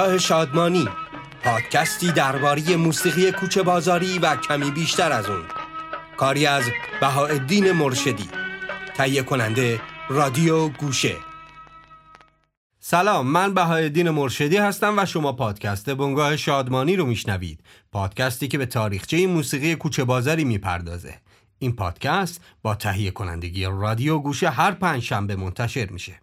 بنگاه شادمانی. پادکستی درباره موسیقی کوچه بازاری و کمی بیشتر از اون. کاری از بهاءالدین مرشدی. تهیه کننده رادیو گوشه. سلام من بهاءالدین مرشدی هستم و شما پادکست بنگاه شادمانی رو میشنوید. پادکستی که به تاریخچه موسیقی کوچه بازاری می‌پردازه. این پادکست با تهیه کنندگی رادیو گوشه هر پنج شنبه منتشر میشه.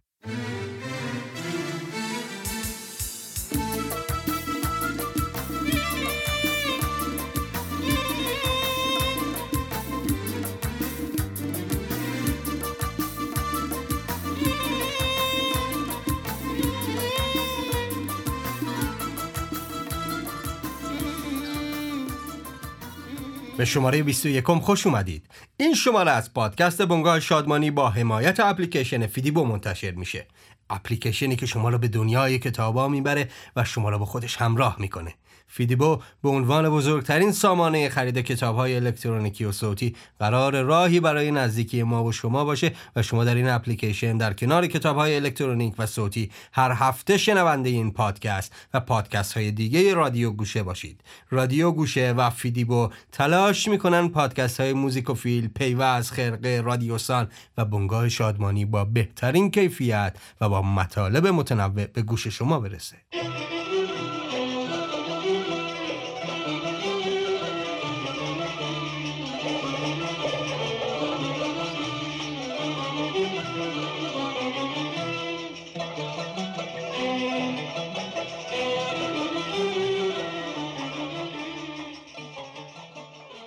به شماره 21 خوش اومدید. این شماره از پادکست بنگاه شادمانی با حمایت اپلیکیشن فیدیبو منتشر میشه. اپلیکیشنی که شما رو به دنیای کتابا می‌بره و شما رو به خودش همراه می‌کنه. فیدیبو به عنوان بزرگترین سامانه خرید کتاب های الکترونیکی و صوتی قرار راهی برای نزدیکی ما و شما باشه و شما در این اپلیکیشن در کنار کتاب های الکترونیک و صوتی هر هفته شنونده این پادکست و پادکست های دیگه رادیو گوشه باشید. رادیو گوشه و فیدیبو تلاش می‌کنن پادکست های موزیکوفیل پیوز خرقه رادیوسان و بنگاه شادمانی با بهترین کیفیت و با مطالب متنوع به گوش شما برسه.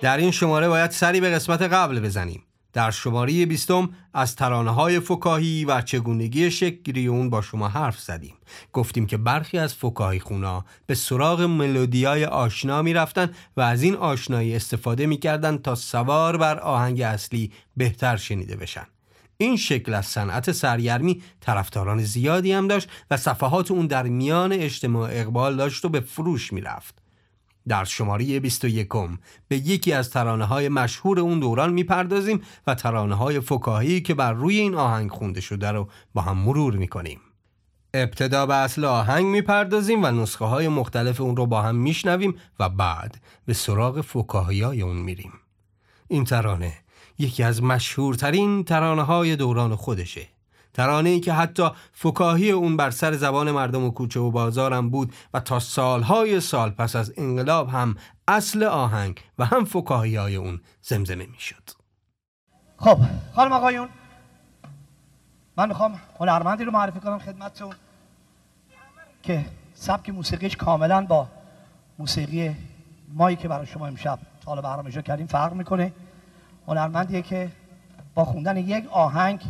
در این شماره باید سری به قسمت قبل بزنیم. در شماره بیستم از ترانه های فکاهی و چگونگی شکلی اون با شما حرف زدیم. گفتیم که برخی از فکاهی خونا به سراغ ملودیای آشنا می رفتن و از این آشنایی استفاده می کردن تا سوار بر آهنگ اصلی بهتر شنیده بشن. این شکل از صنعت سرگرمی طرفداران زیادی هم داشت و صفحات اون در میان اجتماع اقبال داشت و به فروش می رفت. در شماره 21 به یکی از ترانه های مشهور اون دوران می‌پردازیم و ترانه های فکاهی که بر روی این آهنگ خونده شده رو با هم مرور می‌کنیم. ابتدا به اصل آهنگ می‌پردازیم و نسخه های مختلف اون رو با هم میشنویم و بعد به سراغ فکاهی های اون میریم. این ترانه یکی از مشهورترین ترانه های دوران خودشه. ترانه ای که حتی فکاهی اون بر سر زبان مردم و کوچه و بازارم بود و تا سالهای سال پس از انقلاب هم اصل آهنگ و هم فکاهی های اون زمزمه می‌شد. خب خانم آقایون من می‌خوام هنرمندی رو معرفی کنم خدمتتون که سبک موسیقیش کاملا با موسیقی مایی که برای شما امشب طالب برنامه کردیم فرق می‌کنه هنرمندیه که با خوندن یک آهنگ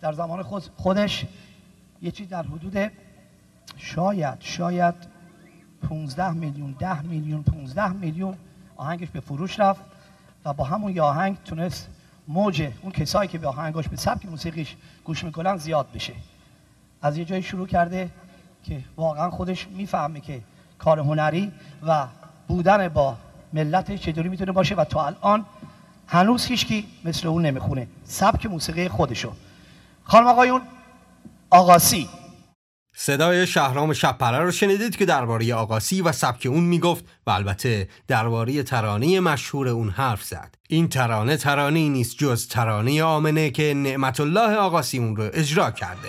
در زمان خود خودش یه چیز در حدود شاید شاید 15 میلیون 10 میلیون 15 میلیون آهنگش به فروش رفت و با همون یه آهنگ تونست موج اون کسایی که به آهنگاش به سبک موسیقیش گوش می‌کنن زیاد بشه. از یه جایی شروع کرده که واقعا خودش می‌فهمه که کار هنری و بودن با ملت چطوری می‌تونه باشه و تا الان هنوز هیچکی مثل اون نمی‌خونه. سبک موسیقی خودشو. خانم آقایون آقاسی. صدای شهرام شپره رو شنیدید که درباره آقاسی و سبک اون می‌گفت و البته درباره ترانه مشهور اون حرف زد. این ترانه ترانه نیست جز ترانه آمنه که نعمت الله آقاسی اون رو اجرا کرده.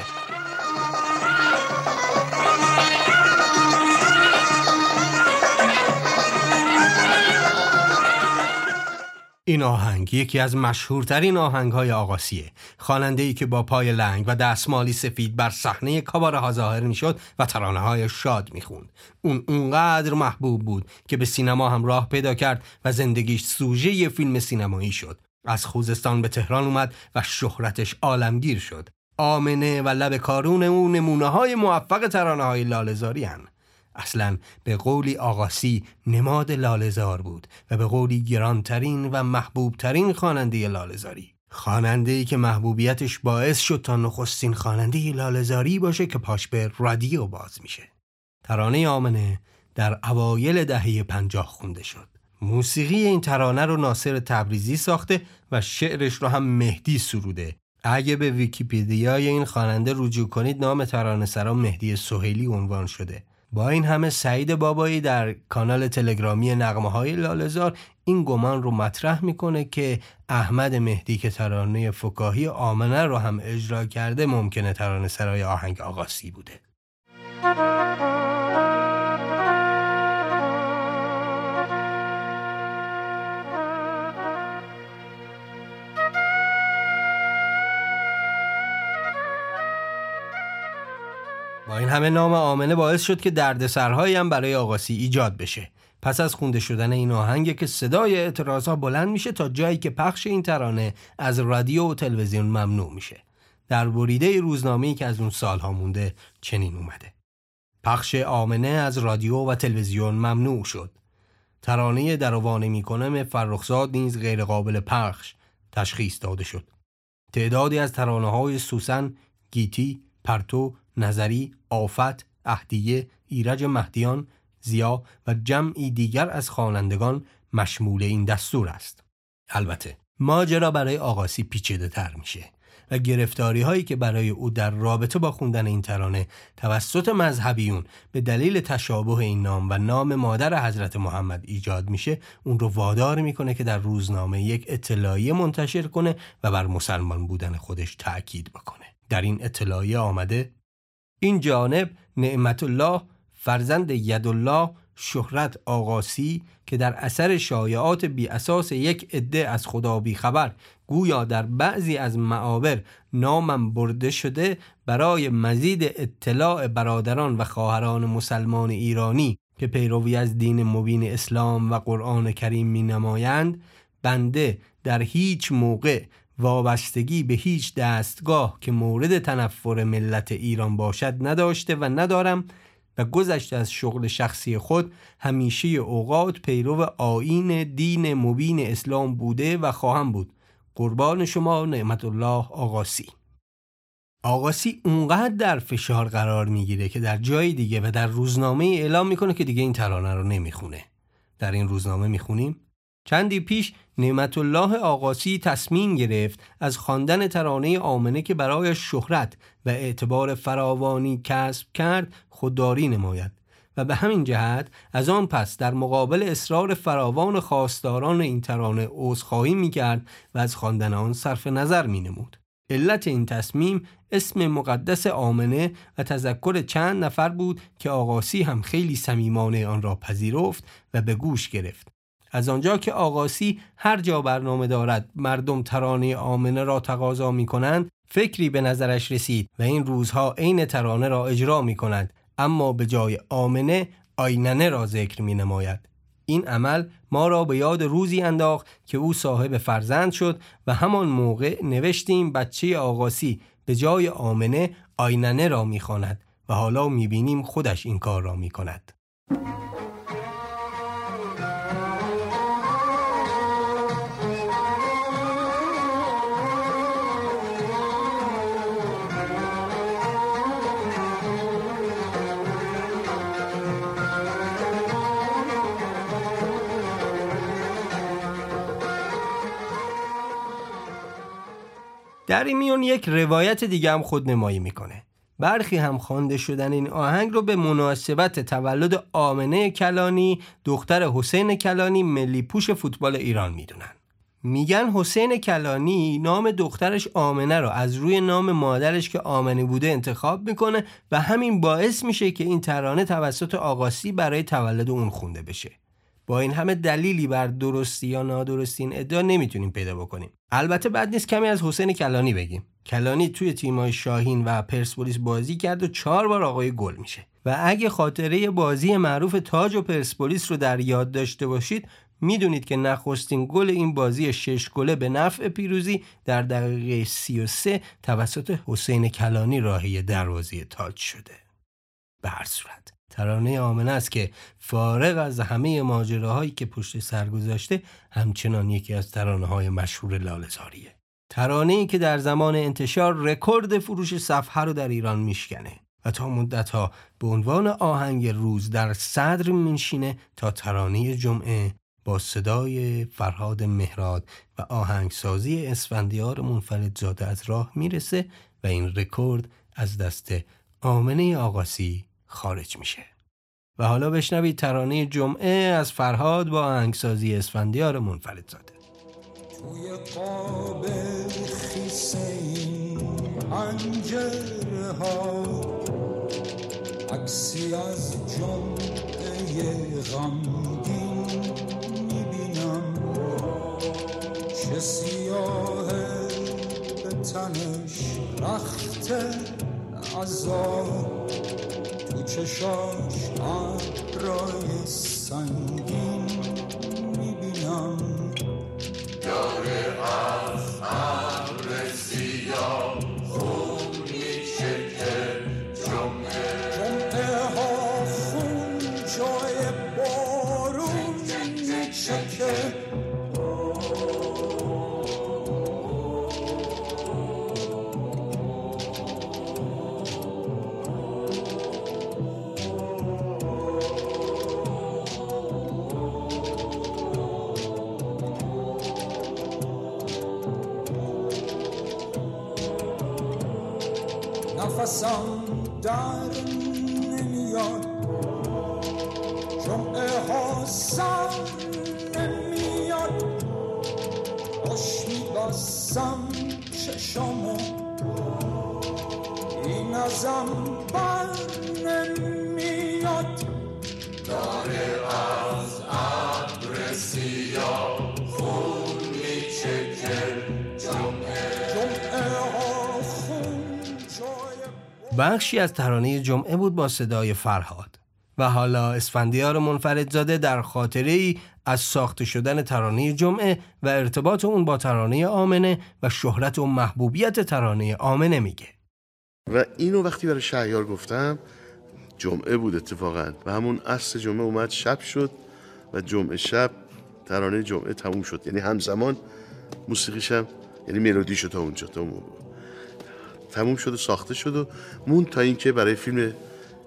این آهنگ یکی از مشهورترین آهنگ های آقاسیه. خواننده ای که با پای لنگ و دستمالی سفید بر صحنه کاباره ها ظاهر می‌شد و ترانه های شاد می‌خوند. اون اونقدر محبوب بود که به سینما هم راه پیدا کرد و زندگیش سوژه فیلم سینمایی شد. از خوزستان به تهران اومد و شهرتش عالمگیر شد. آمنه و لب کارون اون نمونه های موفق ترانه های لالزاری هن. اصلا به قولی آقاسی نماد لالزار بود و به قولی گرانترین و محبوبترین خواننده لالزاری خواننده ای که محبوبیتش باعث شد تا نخستین خواننده لالزاری باشه که پاش به رادیو باز میشه. ترانه آمنه در اوایل دهه پنجاه خونده شد. موسیقی این ترانه رو ناصر تبریزی ساخته و شعرش رو هم مهدی سروده. اگه به ویکیپدیای این خواننده رجوع کنید نام ترانه سرا مهدی سهیلی عنوان شده. با این همه سعید بابایی در کانال تلگرامی نغمه های لالزار این گمان رو مطرح می‌کنه که احمد مهدی که ترانه فکاهی آمنه رو هم اجرا کرده ممکنه ترانه سرای آهنگ آقاسی بوده. این همه نام آمنه باعث شد که دردسرهایی هم برای آقاسی ایجاد بشه. پس از خونده شدن این آهنگ که صدای اعتراضا بلند میشه تا جایی که پخش این ترانه از رادیو و تلویزیون ممنوع میشه. در بریده روزنامه‌ای که از اون سالها مونده چنین اومده. پخش آمنه از رادیو و تلویزیون ممنوع شد. ترانه دروانه می‌کنم فرخزاد نیز غیرقابل پخش تشخیص داده شد. تعدادی از ترانه های سوسن، گیتی، پرتو، نظری، آفت، اهدیه، ایرج مهدیان، زیا و جمعی دیگر از خوانندگان مشمول این دستور است. البته ماجرا برای آقاسی پیچیده تر میشه و گرفتاری هایی که برای او در رابطه با خوندن این ترانه توسط مذهبیون به دلیل تشابه این نام و نام مادر حضرت محمد ایجاد میشه اون رو وادار می‌کنه که در روزنامه یک اطلاعیه منتشر کنه و بر مسلمان بودن خودش تأکید بکنه در این اطلاعیه آمده این جانب نعمت الله فرزند یدالله شهرت آقاسی که در اثر شایعات بی اساس یک عده از خدا بی خبر گویا در بعضی از معابر نامم برده شده برای مزید اطلاع برادران و خواهران مسلمان ایرانی که پیروی از دین مبین اسلام و قرآن کریم می نمایند بنده در هیچ موقع وابستگی به هیچ دستگاه که مورد تنفر ملت ایران باشد نداشته و ندارم و گذشته از شغل شخصی خود همیشه اوقات پیرو آین دین مبین اسلام بوده و خواهم بود. قربان شما نعمت الله آقاسی آقاسی اونقدر در فشار قرار می‌گیره که در جای دیگه و در روزنامه اعلام می‌کنه که دیگه این ترانه رو نمی‌خونه. در این روزنامه می‌خونیم؟ چندی پیش نعمت الله آقاسی تصمیم گرفت از خواندن ترانه آمنه که برای شهرت و اعتبار فراوانی کسب کرد خودداری نماید و به همین جهت از آن پس در مقابل اصرار فراوان خواستاران این ترانه عذرخواهی می‌کرد و از خواندن آن صرف نظر مینمود. علت این تصمیم اسم مقدس آمنه و تذکر چند نفر بود که آقاسی هم خیلی صمیمانه آن را پذیرفت و به گوش گرفت. از آنجا که آقاسی هر جا برنامه دارد مردم ترانه آمنه را تقاضا می کنند فکری به نظرش رسید و این روزها عین ترانه را اجرا می کند اما به جای آمنه آیننه را ذکر می نماید این عمل ما را به یاد روزی انداخت که او صاحب فرزند شد و همان موقع نوشتیم بچه آقاسی به جای آمنه آیننه را می‌خواند و حالا می‌بینیم خودش این کار را می‌کند. در این میون یک روایت دیگه هم خود نمایی می‌کنه. برخی هم خوانده شدن این آهنگ رو به مناسبت تولد آمنه کلانی دختر حسین کلانی ملی پوش فوتبال ایران می‌دونن. میگن حسین کلانی نام دخترش آمنه رو از روی نام مادرش که آمنه بوده انتخاب می‌کنه و همین باعث میشه که این ترانه توسط آقاسی برای تولد اون خونده بشه. با این همه دلیلی بر درستی یا نادرستی این ادعا نمی‌تونیم پیدا بکنیم. البته بعد نیست کمی از حسین کلانی بگیم. کلانی توی تیمای شاهین و پرسپولیس بازی کرد و چهار بار آقای گل میشه. و اگه خاطره بازی معروف تاج و پرسپولیس رو در یاد داشته باشید می‌دونید که نخستین گل این بازی شش گله به نفع پیروزی در دقیقه 33 توسط حسین کلانی راهی دروازه تاج شده. به هر صورت. ترانه آمنه است که فارغ از همه ماجراهایی که پشت سر گذاشته همچنان یکی از ترانه های مشهور لالزاریه ترانه ای که در زمان انتشار رکورد فروش صفحه رو در ایران میشکنه و تا مدت ها به عنوان آهنگ روز در صدر مینشینه تا ترانه جمعه با صدای فرهاد مهراد و آهنگسازی اسفندیار منفرد زاده از راه می‌رسه و این رکورد از دست آمنه آقاسی خارج میشه. و حالا بشنوید ترانه جمعه از فرهاد با آهنگسازی اسفندیار منفرد زاده. توی قاب خیسه ها عکسی از جمعه غمگین می‌بینم. چه سیاه به تنش رخت عذاب چشاش ابرای سنگین. بخشی از ترانه جمعه بود با صدای فرهاد و حالا اسفندیار منفردزاده در خاطره ای از ساخته شدن ترانه جمعه و ارتباط اون با ترانه آمنه و شهرت و محبوبیت ترانه آمنه میگه. و اینو وقتی برای شهیار گفتم جمعه بود اتفاقا و همون اصل جمعه اومد شب شد و جمعه شب ترانه جمعه تموم شد. یعنی همزمان موسیقیشم یعنی ملودیشو تا اونجا تا تموم شد و ساخته شد و مون تا اینکه برای فیلم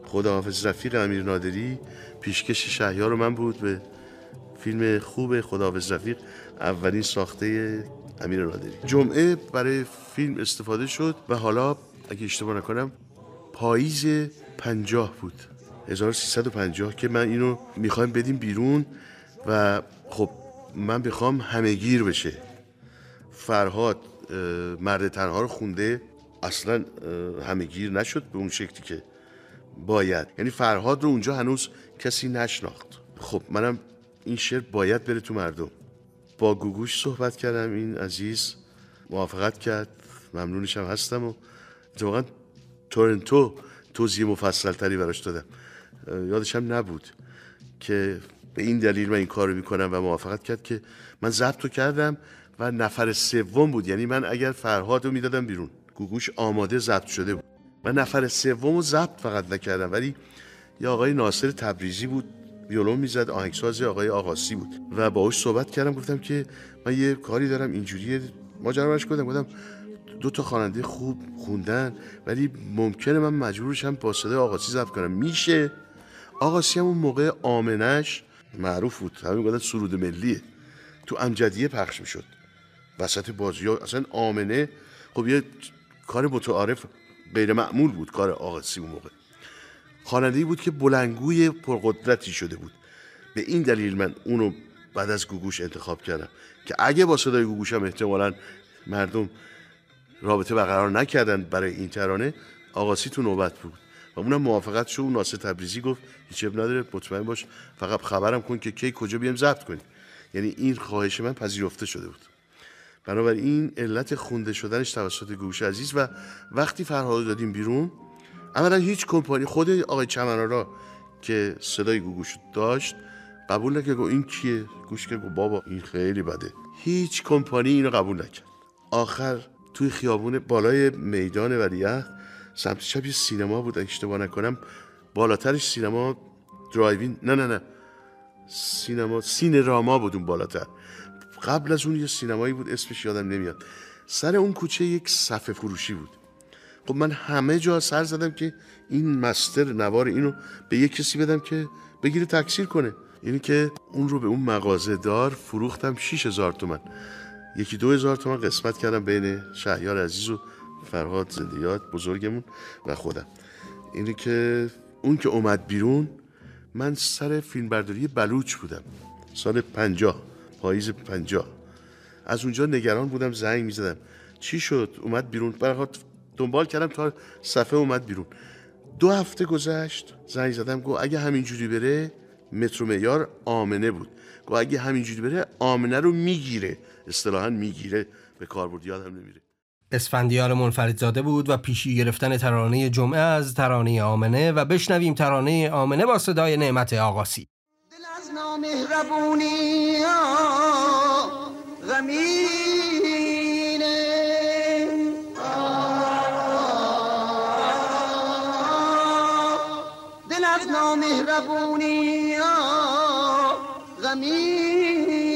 خداحافظ رفیق امیر نادری پیشکش شهیار من بود به فیلم خوب خداحافظ رفیق اولین ساخته امیر نادری. جمعه برای فیلم استفاده شد و حالا اگه اشتباه نکنم پاییز پنجاه بود. 1350 که من اینو می‌خوایم بدیم بیرون و خب من بخوام همهگیر بشه. فرهاد مرد تنها رو خونده. اصلا همه گیر نشد به اون شکلی که باید. یعنی فرهاد رو اونجا هنوز کسی نشناخت. خب منم این شعر باید بره تو مردم. با گوگوش صحبت کردم این عزیز موافقت کرد. ممنونشم هستم و اتفاقا تورنتو توضیح مفصل تری براش دادم. یادشم نبود که به این دلیل من این کار رو می‌کنم و موافقت کرد که من ضبط کردم و نفر سوم بود. یعنی من اگر فرهاد رو می‌دادم بیرون. گوگوش آماده ضبط شده بود. من نفر سوم ضبط فقط نکردم ولی یه آقای ناصر تبریزی بود ویولون می‌زد آهنگساز آقای آقاسی بود. و باهاش صحبت کردم گفتم که من یه کاری دارم اینجوری ماجراش کردم گفتم دو تا خواننده خوب خوندن ولی ممکنه من مجبورشم با صدای آقاسی ضبط کنم. میشه؟ آقاسی هم اون موقع آمنش معروف بود همین گفتن سرود ملیه تو امجدیه پخش می‌شد. وسط بازی ها اصلا آمنه. خب یه کار متعارف غیر معمول بود کار آقاسی اون موقع. خواننده بود که بلنگوی پرقدرتی شده بود. به این دلیل من اونو بعد از گوگوش انتخاب کردم که اگه با صدای گوگوش هم احتمالا مردم رابطه برقرار نکردن برای این ترانه آقاسی تو نوبت بود. و اونم موافقت شد ناصر تبریزی گفت هیچ نداره مطمئن باش فقط خبرم کن که کی کجا بیام ضبط کنی یعنی این خواهش من پذیرفته شده بود. بنابراین علت خونده شدنش توسط گوش عزیز و وقتی فرهاد دادیم بیرون اولا هیچ کمپانی خود آقای چمنارا که صدای گوگوش داشت قبول نکرد این کیه؟ گوش که بابا این خیلی بده. هیچ کمپانی اینو قبول نکرد. آخر توی خیابون بالای میدان ولیعهد سمت چپ سینما بود اشتباه نکنم بالاترش سینما درایوین نه نه نه. سینما سینراما بود اون بالاتر. قبل از اون یه سینمایی بود اسمش یادم نمیاد. سر اون کوچه یک صفحه فروشی بود. خب من همه جا سر زدم که این مستر نوار اینو به یک کسی بدم که بگیره تکثیر کنه. اینی که اون رو به اون مغازه دار فروختم 6000 تومن. یکی دو هزار تومن قسمت کردم بین شهیار عزیز و فرهاد زندیات بزرگمون و خودم. اینی که اون که اومد بیرون من سر فیلمبرداری بلوچ بودم. سال پنجاه. پاییز پنجاه. از اونجا نگران بودم زنگ می‌زدم. چی شد؟ اومد بیرون. برخواد دنبال کردم تا صفحه اومد بیرون. دو هفته گذشت. زنگ زدم. گو اگه همینجوری بره مترو معیار آمنه بود. گو اگه همینجوری بره آمنه رو می‌گیره. اصطلاحا می‌گیره. به کاربرد یادم نمیره. اسفندیار منفردزاده بود و پیشی گرفتن ترانه جمعه از ترانه آمنه و بشنویم ترانه آمنه با صدای نعمت آقاسی. نامهربونی غمینه. دل از نامهربونی غمینه.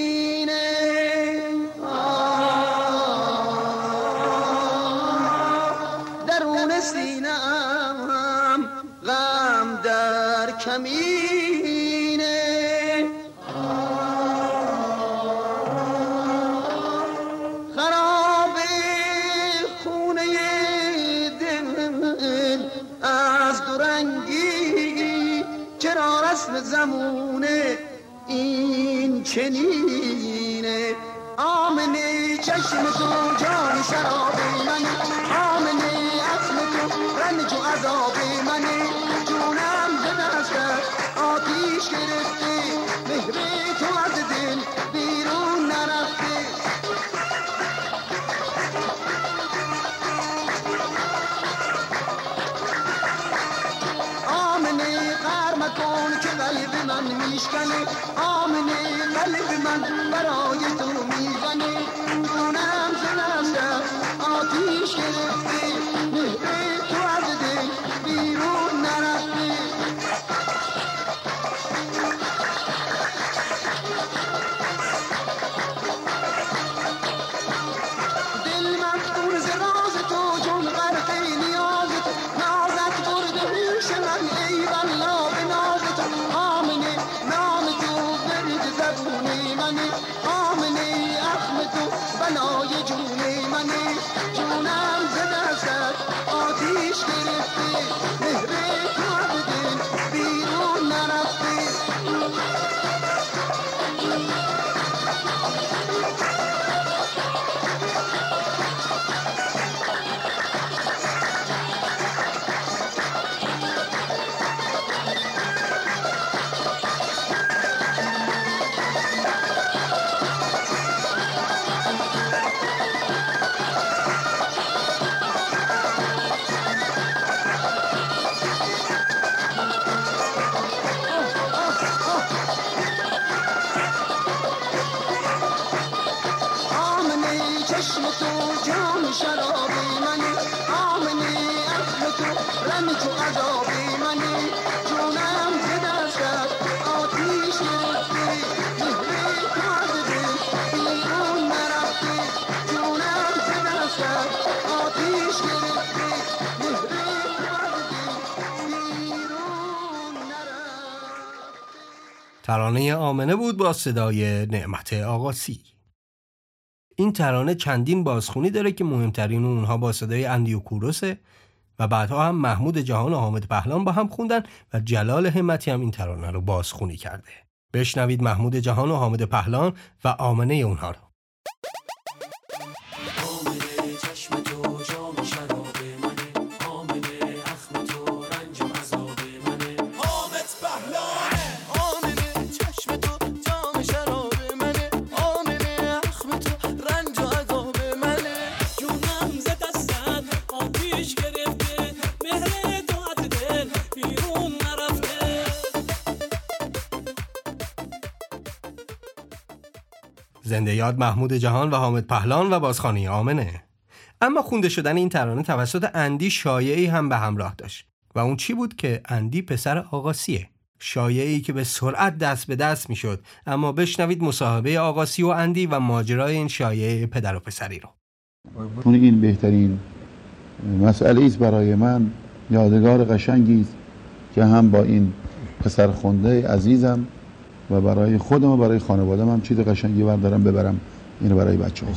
مکن که قلب من میشکنه. آمنه قلب من برای تو می‌زنه. دونم زنسته آتیش گرفته. ترانه آمنه بود با صدای نعمت آقاسی این ترانه چندین بازخونی داره که مهمترین اونها با صدای اندی و کوروسه و بعدها هم محمود جهان و حامد پهلان با هم خوندن و جلال همتی هم این ترانه رو بازخونی کرده. بشنوید محمود جهان و حامد پهلان و آمنه اونها رو. زنده یاد محمود جهان و حامد پهلان و بازخانی آمنه. اما خونده شدن این ترانه توسط اندی شایعی هم به همراه داشت. و اون چی بود که اندی پسر آقاسیه؟ شایعی که به سرعت دست به دست می‌شد. اما بشنوید مصاحبه آقاسی و اندی و ماجرای این شایعه پدر و پسری رو. چون این بهترین مسئله است برای من یادگار قشنگی است که هم با این پسر خونده عزیزم و برای خودم و برای خانوادم هم چیز قشنگی بردارم ببرم اینو برای بچه ها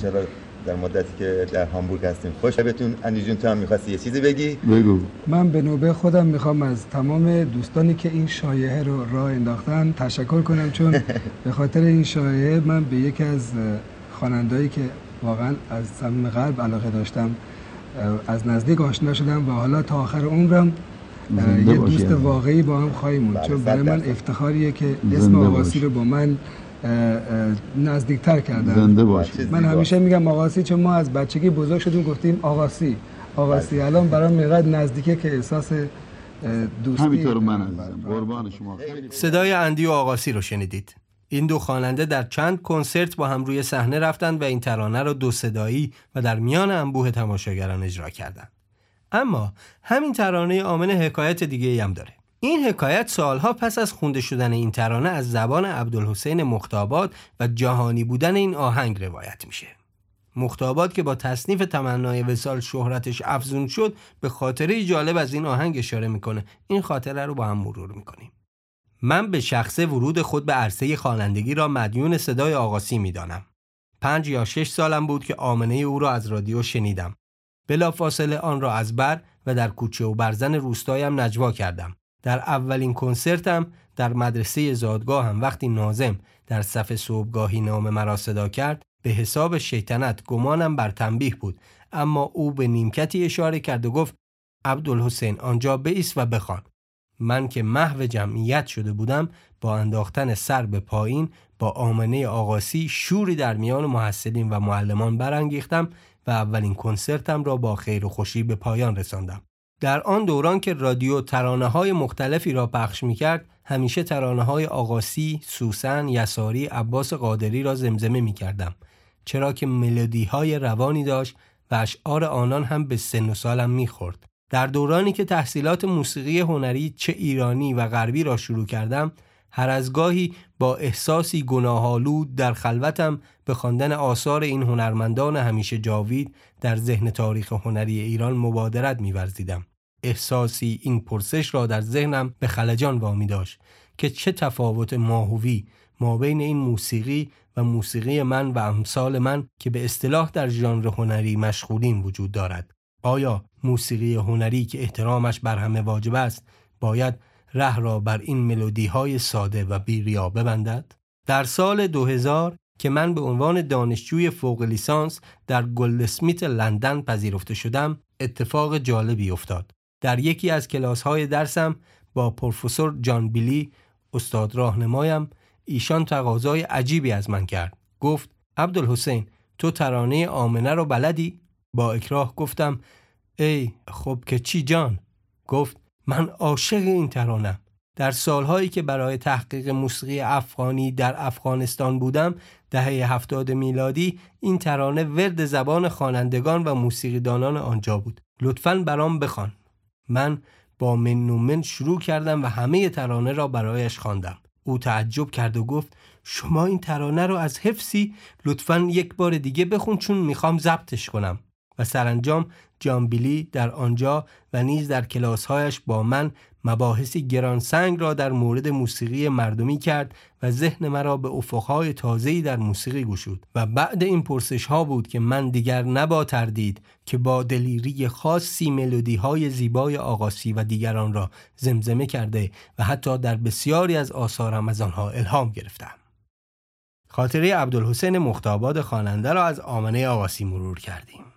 در مدتی که در هامبورگ هستیم خوش. بهتون اندی جون تو هم می‌خواستی یه چیزی بگی؟ بگو. من به نوبه خودم می‌خوام از تمام دوستانی که این شایعه رو راه انداختن تشکر کنم چون به خاطر این شایعه من به یکی از خوانندهایی که واقعا از صمیم قلب علاقه داشتم از نزدیک آشنا شدم و حالا تا آخر عمرم یه باشی. دوست واقعی با هم خواهیم بود. بله، چون برای من. افتخاریه که اسم آقاسی. رو با من نزدیکتر کردم زنده باشی. من. همیشه میگم آقاسی چون ما از بچگی بزرگ شدیم گفتیم آقاسی آقاسی بله. الان برام اینقدر نزدیکه که احساس دوستی. همینطور من عزیزم. قربان شما. صدای اندی و آقاسی رو شنیدید. این دو خواننده در چند کنسرت با هم روی صحنه رفتند و این ترانه را دو صدایی و در میان انبوه تماشاگران اجرا کردند اما همین ترانه آمنه حکایت دیگه هم داره. این حکایت سالها پس از خونده شدن این ترانه از زبان عبدالحسین مختابات و جهانی بودن این آهنگ روایت میشه. مختابات که با تصنیف تمنای وسال شهرتش افزون شد به خاطره جالب از این آهنگ اشاره می‌کنه. این خاطره رو با هم مرور می‌کنیم. من به شخص ورود خود به عرصه خوانندگی را مدیون صدای آقاسی می‌دانم. پنج یا شش سالم بود که آمنه او را از رادیو شنیدم. بلافاصله آن را از بر و در کوچه و برزن روستایم نجوا کردم. در اولین کنسرتم در مدرسه زادگاهم وقتی نازم در صف صبحگاهی نام مرا صدا کرد به حساب شیطنت گمانم بر تنبیه بود. اما او به نیمکتی اشاره کرد و گفت عبدالحسین آنجا بایست و بخوان. من که محو جمعیت شده بودم با انداختن سر به پایین با آمنه آقاسی شوری در میان محصلین و معلمان برانگیختم و اولین کنسرتم را با خیر و خوشی به پایان رساندم. در آن دوران که رادیو ترانه های مختلفی را پخش می کرد همیشه ترانه های آقاسی، سوسن، یساری، عباس قادری را زمزمه می کردم. چرا که ملودی های روانی داشت و اشعار آنان هم به سن و سالم می خورد. در دورانی که تحصیلات موسیقی هنری چه ایرانی و غربی را شروع کردم هر از گاهی با احساسی گناهالود در خلوتم به خواندن آثار این هنرمندان همیشه جاوید در ذهن تاریخ هنری ایران مبادرت می‌ورزیدم. احساسی این پرسش را در ذهنم به خلجان وامی داشت که چه تفاوت ماهوی ما بین این موسیقی و موسیقی من و امثال من که به اصطلاح در ژانر هنری مشغولین وجود دارد. آیا موسیقی هنری که احترامش بر همه واجب است باید ره را بر این ملودی های ساده و بیریا ببندد؟ در سال 2000 که من به عنوان دانشجوی فوق لیسانس در گلدسمیت لندن پذیرفته شدم اتفاق جالبی افتاد. در یکی از کلاس های درسم با پروفسور جان بیلی استاد راهنمایم ایشان تقاضای عجیبی از من کرد. گفت عبدالحسین تو ترانه آمنه رو بلدی؟ با اکراه گفتم ای خب که چی جان؟ گفت من عاشق این ترانم. در سالهایی که برای تحقیق موسیقی افغانی در افغانستان بودم دهه هفتاد میلادی این ترانه ورد زبان خوانندگان و موسیقیدانان آنجا بود. لطفاً برام بخوان. من با من و من شروع کردم و همه ترانه را برایش خواندم. او تعجب کرد و گفت شما این ترانه رو از حفظی؟ لطفاً یک بار دیگه بخون چون می‌خوام ضبطش کنم. و سرانجام جانبیلی در آنجا و نیز در کلاسهایش با من مباحثی گرانسنگ را در مورد موسیقی مردمی کرد و ذهن مرا به افقهای تازه‌ای در موسیقی گشود و بعد این پرسش ها بود که من دیگر نبا تردید که با دلیری خاصی ملودی های زیبای آقاسی و دیگران را زمزمه کرده و حتی در بسیاری از آثارم از آنها الهام گرفتم. خاطره عبدالحسین مختاباد خواننده را از آمنه آقاسی مرور کردیم.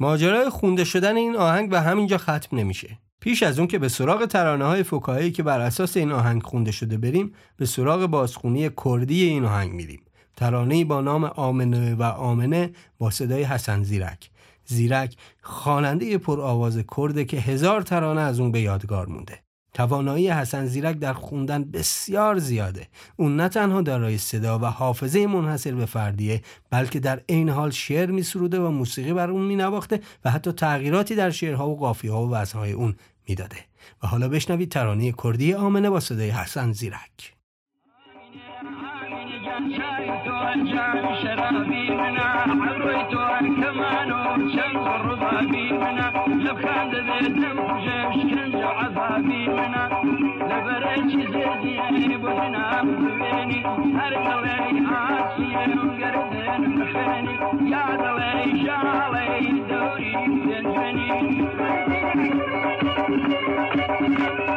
ماجرای خونده شدن این آهنگ به همینجا ختم نمیشه. پیش از اون که به سراغ ترانه های فکاهی که بر اساس این آهنگ خونده شده بریم به سراغ بازخونی کردی این آهنگ میریم. ترانه‌ای با نام آمنه و آمنه با صدای حسن زیرک. زیرک خواننده پرآواز کرده که هزار ترانه از اون به یادگار مونده. توانایی حسن زیرک در خوندن بسیار زیاده. اون نه تنها دارای صدا و حافظه منحصر به فردیه بلکه در عین حال شعر می سروده و موسیقی بر اون می نواخته و حتی تغییراتی در شعرها و قافیه و وزنهای اون می‌داده. و حالا بشنوید ترانه کردی آمنه با صدای حسن زیرک. لبخند دێتم ژشکنج عذابی منە لەبەرە چی زێزیێنی یعنی بۆهێنام بوێنی هەر دەڵێی ئاچیێن گەردێن بخێنی یا دەڵێی ژاڵەی دەوری پێنجێنی Thank you.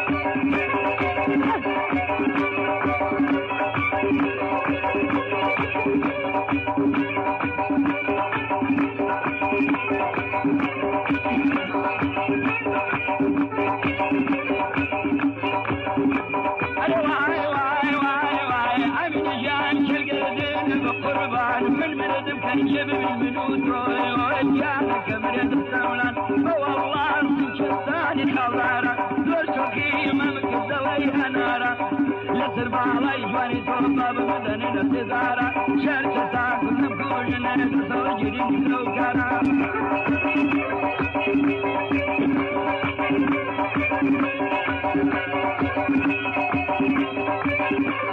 قربان من مرد مكنجب من منود روي وجع كمرد السولان والله شداني خضارة دور شوكي ممك الزلي هنارة لسر بالي جواني توقع بمدن الاتزارة شرشتا كل مكوشنا تسوجري نكروكارا Thank you.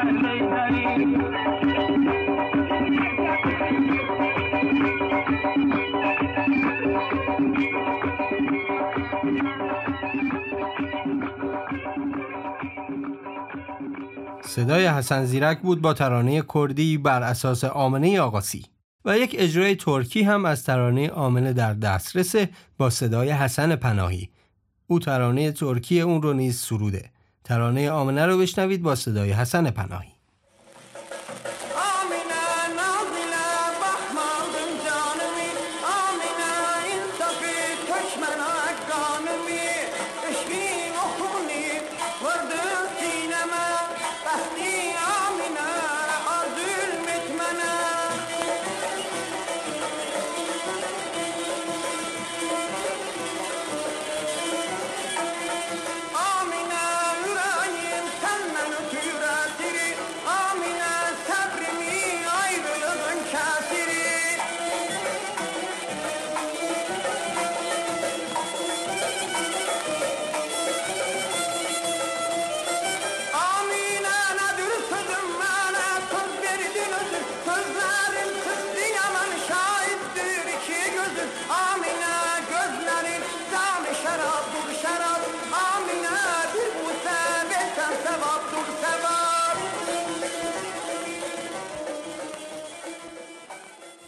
صدای حسن زیرک بود با ترانه کردی بر اساس آمنه آقاسی و یک اجرای ترکی هم از ترانه آمنه در دسترسه با صدای حسن پناهی. او ترانه ترکی اون رو نیز سروده. ترانه آمنه رو بشنوید با صدای حسن پناهی.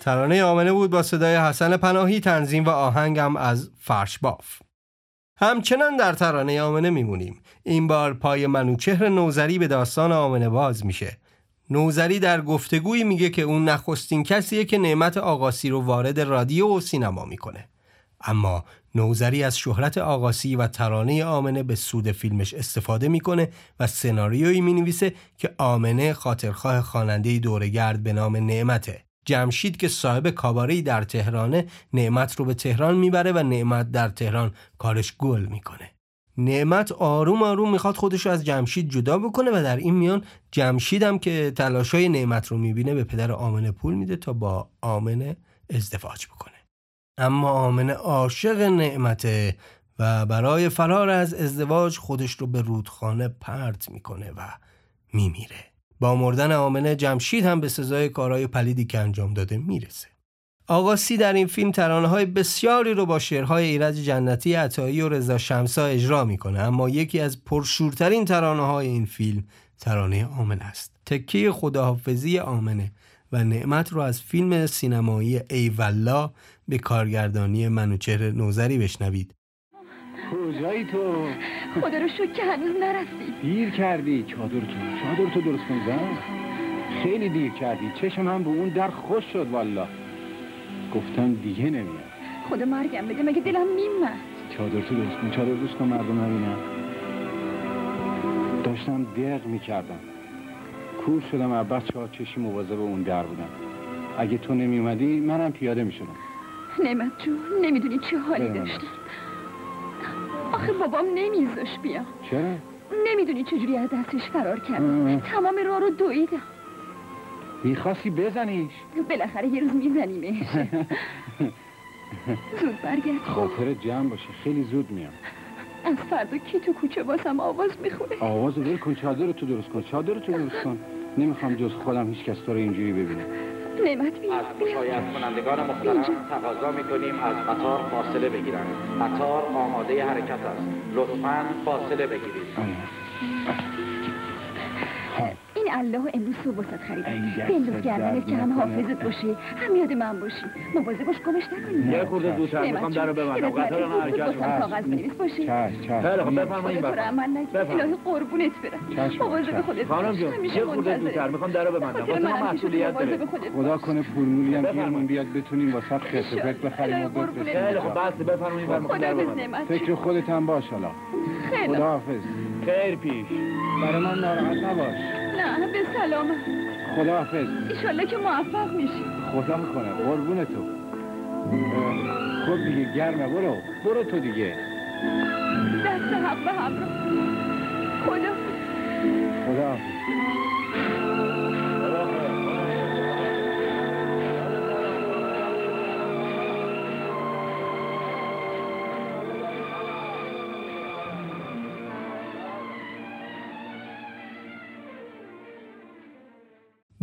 ترانه آمنه بود با صدای حسن پناهی تنظیم و آهنگم از فرش باف. همچنان در ترانه آمنه میمونیم. این بار پای منوچهر نوزری به داستان آمنه باز میشه. نوزری در گفتگویی میگه که اون نخستین کسیه که نعمت آقاسی رو وارد رادیو و سینما می‌کنه. اما نوزری از شهرت آقاسی و ترانه آمنه به سود فیلمش استفاده می‌کنه و سناریویی می‌نویسه که آمنه خاطرخواه خواننده دورگرد به نام نعمته. جمشید که صاحب کاباری در تهرانه نعمت رو به تهران می‌بره و نعمت در تهران کارش گل می‌کنه. نعمت آروم آروم می‌خواد خودش رو از جمشید جدا بکنه و در این میان جمشید هم که تلاشای نعمت رو می‌بینه به پدر آمنه پول میده تا با آمنه ازدواج بکنه. اما آمنه عاشق نعمته و برای فرار از ازدواج خودش رو به رودخانه پرت می‌کنه و میمیره. با مردن آمنه جمشید هم به سزای کارهای پلیدی که انجام داده می‌رسه. آقاسی در این فیلم ترانه های بسیاری رو با شعرهای ایرج جنتی عطایی و رضا شمسا اجرا می‌کنه اما یکی از پرشورترین ترانه های این فیلم ترانه آمنه است. تکیه خداحافظی آمنه و نعمت رو از فیلم سینمایی ای والله به کارگردانی منوچهر نوزری بشنوید. کجایی تو؟ خدا رو شکر که هنوز نرسید دیر کردی. چادر تو چادر تو درست کن زن خیلی دیر کردی. چشم هم به اون در خوش شد والا گفتم دیگه نمیاد. خدا مرگم بده مگه دلم میمد؟ چادر تو درست کن چادر درست کن مردم نبینم داشتم دق می‌کردم. کور شدم از بچه ها چشی مواظب اون در بودم. اگه تو نمی اومدی منم پیاده می‌شدم. نعمت جون نمی‌دونی چه حالی. داشتم. آخه بابام نمیذاش بیام چرا؟ نمی‌دونی چجوری از دستش فرار اه. کردم تمام راه رو دویدم. می‌خواستی بزنیش. بالاخره یه روز میزنیمش. زود برگرد. خاطر جمع باشه. خیلی زود میام. از فردا کی تو کوچه واسم آواز می‌خونه. آواز ول کن. چادر تو درست کن. چادر تو درست کن. نمی‌خوام جز خودم هیچ کس تو رو اینجوری ببینه نعمت از مشایعت کنندگان محترم تقاضا می‌کنیم از قطار فاصله بگیرند. قطار آماده حرکت است. لطفا فاصله بگیرید. الله امروز صبح واسط خریدم. بنداز گردنت که هم. حافظت باشی هم یاد من باشی. مواظب باش گمش نکنی. یه خورده زودتر می‌خوام درو ببندم. قطار ما حرکت هست. کاغذ بنویس. باشی خیلی خب بفرمایید خدا بفرمایید. الهی قربونت برم. مواظب. خودت خانم باش. جون یه خورده. زودتر می‌خوام درو ببندم. واسه پیش مسئولیت داره. خدا کنه پولمولی هم بفرمایید. گیرمون بیاد بتونیم واسه پرت بخریم و بفرستیم. خیلی خب بس بفرمایید. می‌خوام درو خدا ببندم. نعمت فکر خودت هم باش حالا. خیلی خداحافظ. خیر پیش. برای من ناراحت نباش. نه به سلامت. خداحافظ. ایشالله که موفق میشی. خدا می‌کنه. قربون تو. خب دیگه گرمه. برو. برو تو دیگه. دست حق به همراه خدا. خداحافظ.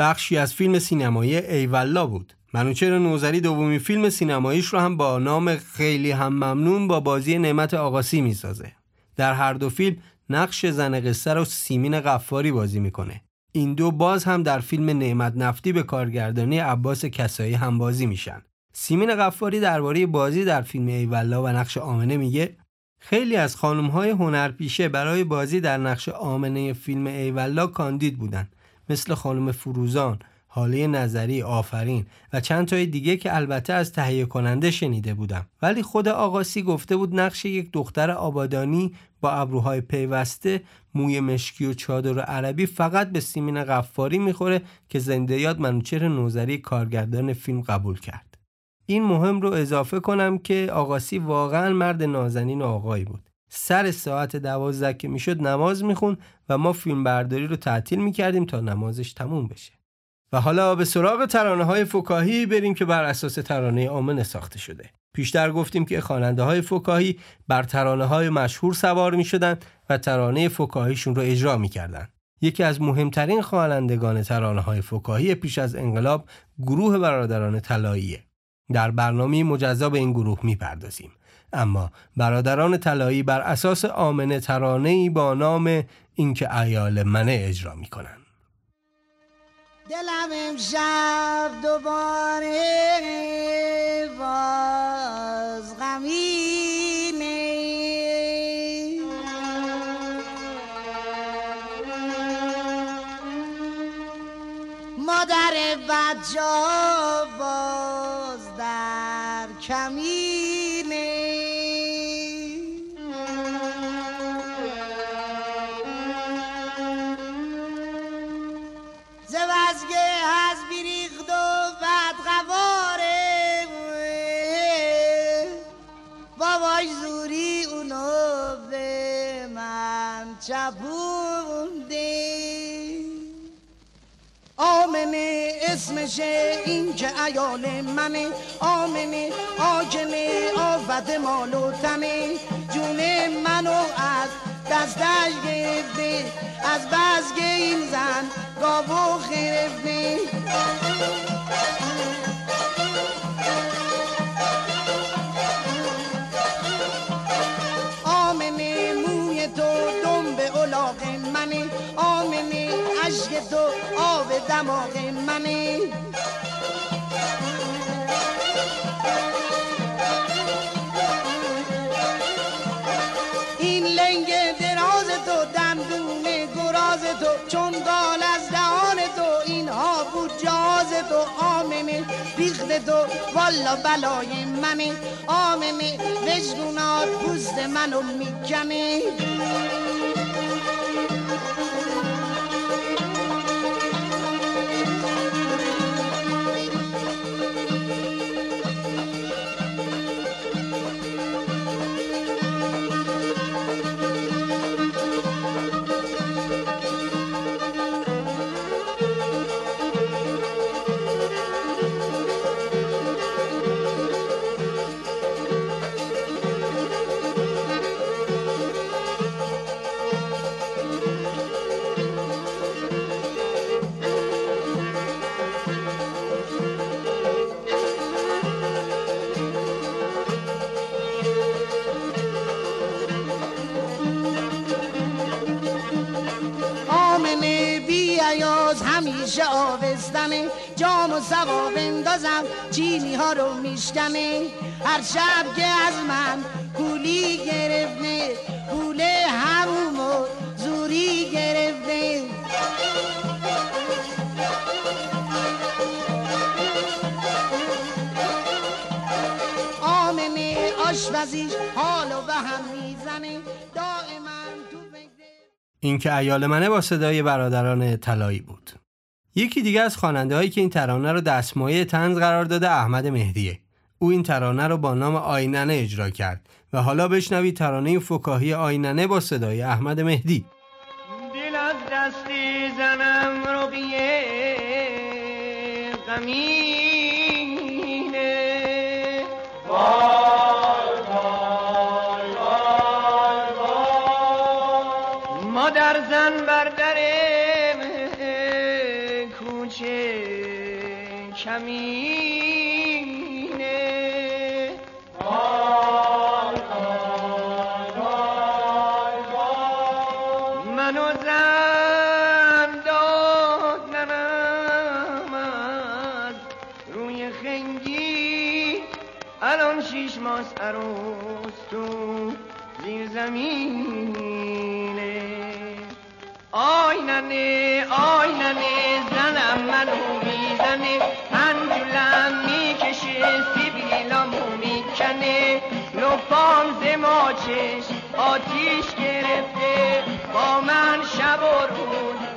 بخشی از فیلم سینمایی ایولا بود. منوچهر نوزری دومین فیلم سینماییش رو هم با نام خیلی هم ممنون با بازی نعمت آقاسی می‌سازه. در هر دو فیلم نقش زن قصه رو سیمین قفاری بازی می‌کنه. این دو باز هم در فیلم نعمت نفتی به کارگردانی عباس کسایی هم بازی میشن. سیمین قفاری درباره بازی در فیلم ایولا و نقش آمنه میگه خیلی از خانم‌های هنرپیشه برای بازی در نقش آمنه فیلم ایولا کاندید بودن. مثل خانم فروزان، حاله نظری، آفرین و چند تای دیگه که البته از تهیه کننده شنیده بودم. ولی خود آقاسی گفته بود نقش یک دختر آبادانی با ابروهای پیوسته موی مشکی و چادر عربی فقط به سیمین غفاری می‌خوره که زنده یاد منوچهر نوزری کارگردان فیلم قبول کرد. این مهم رو اضافه کنم که آقاسی واقعا مرد نازنین و آقایی بود. سر ساعت دوازده که می‌شد نماز میخون و ما فیلم برداری رو تعطیل می‌کردیم تا نمازش تموم بشه و حالا به سراغ ترانه های فکاهی بریم که بر اساس ترانه آمنه ساخته شده پیشتر گفتیم که خواننده های فکاهی بر ترانه های مشهور سوار می شدن و ترانه فکاهیشون رو اجرا می کردن. یکی از مهمترین خوانندگان ترانه های فکاهی پیش از انقلاب گروه برادران طلاییه. در برنامه مجزا به این گروه می پردازیم. اما برادران طلایی بر اساس آمنه ترانه‌ای با نام اینکه ایال منه اجرا می کنن. دلم امشب دوباره باز غمینه مادر بچه باز در کمینه اسمشه این که ایال منه آمنه آجنه آفت مال و تنه جون منو از دستش گرفته از بزگ این زن گاو خرفته. دماغ منه این لنگ دراز تو دندون گراز تو چون گال از دهان تو اینها بود جاز تو. آمنه بیخت تو والا بلای منه آمنه وجدونات پوست منو می‌کنه بندازم چینی ها رو میشکنه هر شب که از من کولی گرفته هموم و زوری گرفته. آمنه آشپزیش حالو به هم می‌زنه. دائما تو این که ایال منه با صدای برادران طلایی بود. یکی دیگه از خواننده هایی که این ترانه رو دستمایه تنز قرار داده احمد مهدیه. او این ترانه رو با نام آیننه اجرا کرد و حالا بشنوید ترانه فکاهی آیننه با صدای احمد مهدی. دل از دستی زنم رقیه غمینه آیننه آیننه زنم منو می‌زنه انجلم می‌کشه سیبیلامو می‌کنه لپام زماچش آتیش گرفته. با من شب و روز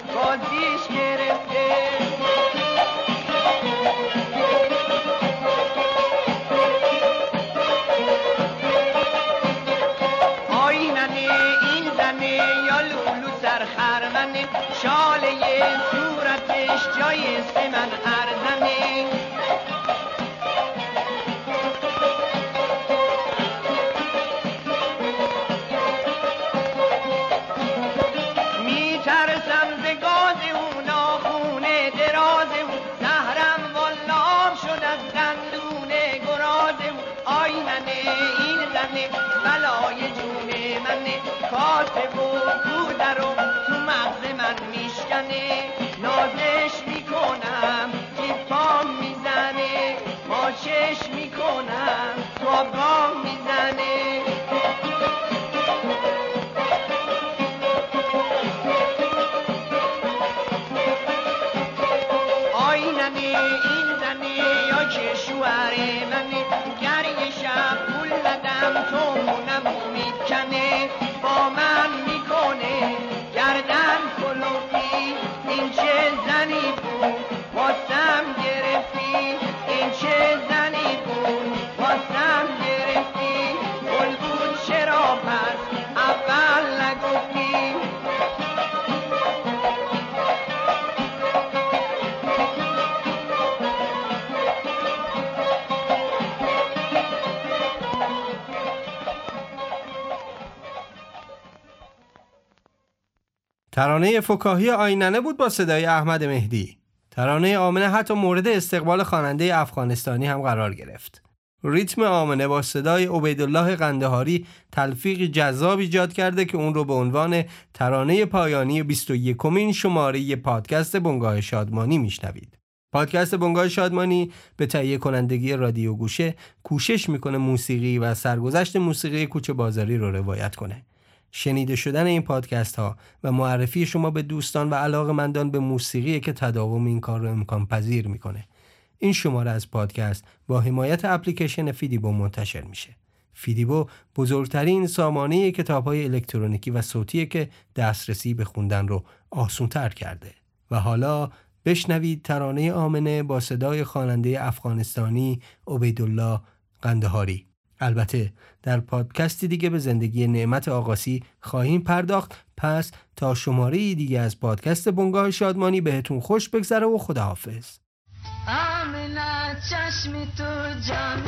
ترانه فکاهی آیننه بود با صدای احمد مهدی ترانه آمنه حتی مورد استقبال خواننده افغانستانی هم قرار گرفت ریتم آمنه با صدای عبیدالله قندهاری تلفیق جذاب ایجاد کرده که اون رو به عنوان ترانه پایانی 21 کمین شماره پادکست بنگاه شادمانی میشنوید. پادکست بنگاه شادمانی به تهیه کنندگی رادیو گوشه کوشش می‌کنه موسیقی و سرگذشت موسیقی کوچه بازاری رو روایت کنه. شنیده شدن این پادکست ها و معرفی شما به دوستان و علاقمندان به موسیقی که تداوم این کار رو امکان پذیر می‌کنه. این شماره از پادکست با حمایت اپلیکیشن فیدیبو منتشر میشه. فیدیبو بزرگترین سامانه کتاب های الکترونیکی و صوتیه که دسترسی به خوندن رو آسونتر کرده. و حالا بشنوید ترانه آمنه با صدای خواننده افغانستانی عبیدالله قندهاری. البته در پادکستی دیگه به زندگی نعمت آقاسی خواهیم پرداخت. پس تا شماره دیگه از پادکست بنگاه شادمانی بهتون خوش بگذره و خداحافظ. آمنه چشم تو جام